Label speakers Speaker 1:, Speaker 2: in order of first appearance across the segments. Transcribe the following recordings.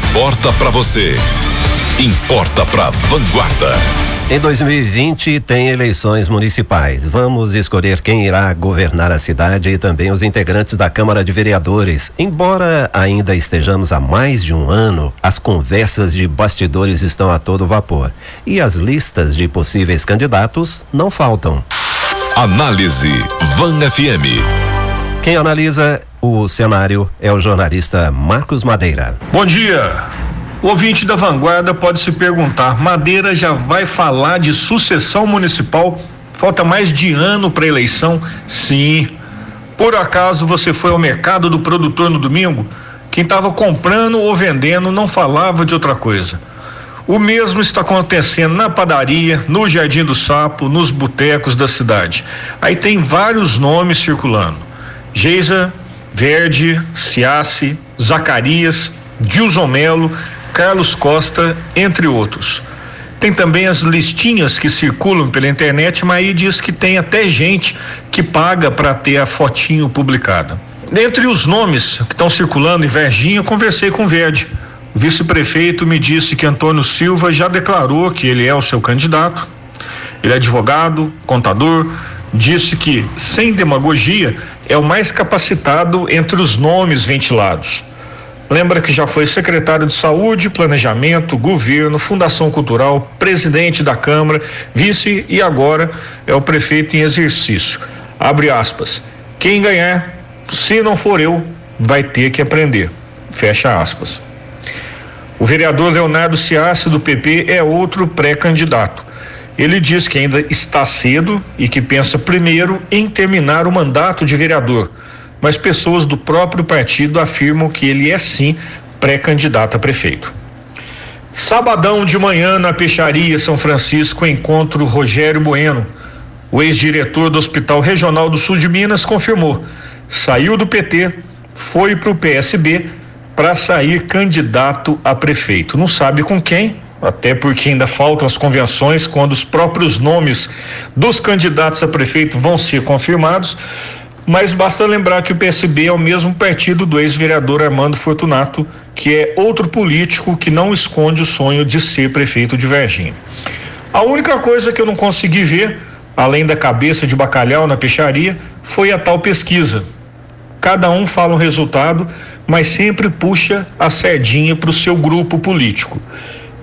Speaker 1: importa para você, importa para Vanguarda.
Speaker 2: Em 2020 tem eleições municipais. Vamos escolher quem irá governar a cidade e também os integrantes da Câmara de Vereadores. Embora ainda estejamos há mais de um ano, as conversas de bastidores estão a todo vapor e as listas de possíveis candidatos não faltam.
Speaker 1: Análise Van FM.
Speaker 2: Quem analisa o cenário é o jornalista Marcos Madeira.
Speaker 3: Bom dia. O ouvinte da vanguarda pode se perguntar: Madeira já vai falar de sucessão municipal? Falta mais de ano para eleição? Sim. Por acaso você foi ao mercado do produtor no domingo? Quem estava comprando ou vendendo não falava de outra coisa. O mesmo está acontecendo na padaria, no Jardim do Sapo, nos botecos da cidade. Aí tem vários nomes circulando: Geisa, Verde, Ciace, Zacarias, Dilson Melo, Carlos Costa, entre outros. Tem também as listinhas que circulam pela internet, mas aí diz que tem até gente que paga para ter a fotinho publicada. Dentre os nomes que estão circulando em Verginha, eu conversei com o Verde. O vice-prefeito me disse que Antônio Silva já declarou que ele é o seu candidato. Ele é advogado, contador, disse que, sem demagogia, é o mais capacitado entre os nomes ventilados. Lembra que já foi secretário de Saúde, Planejamento, Governo, Fundação Cultural, presidente da Câmara, vice e agora é o prefeito em exercício. Abre aspas. Quem ganhar, se não for eu, vai ter que aprender. Fecha aspas. O vereador Leonardo Ciassi, do PP, é outro pré-candidato. Ele diz que ainda está cedo e que pensa primeiro em terminar o mandato de vereador mas pessoas do próprio partido afirmam que ele é sim pré-candidato a prefeito. Sabadão de manhã na Peixaria São Francisco encontro Rogério Bueno. O ex-diretor do Hospital Regional do Sul de Minas confirmou. Saiu do PT, foi para o PSB para sair candidato a prefeito. Não sabe com quem, até porque ainda faltam as convenções quando os próprios nomes dos candidatos a prefeito vão ser confirmados mas basta lembrar que o PSB é o mesmo partido do ex-vereador Armando Fortunato, que é outro político que não esconde o sonho de ser prefeito de Varginha. A única coisa que eu não consegui ver, além da cabeça de bacalhau na peixaria, foi a tal pesquisa. Cada um fala um resultado, mas sempre puxa a sardinha para o seu grupo político.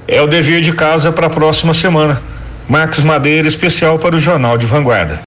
Speaker 3: É o dever de casa para a próxima semana. Marcos Madeira, especial para o Jornal de Vanguarda.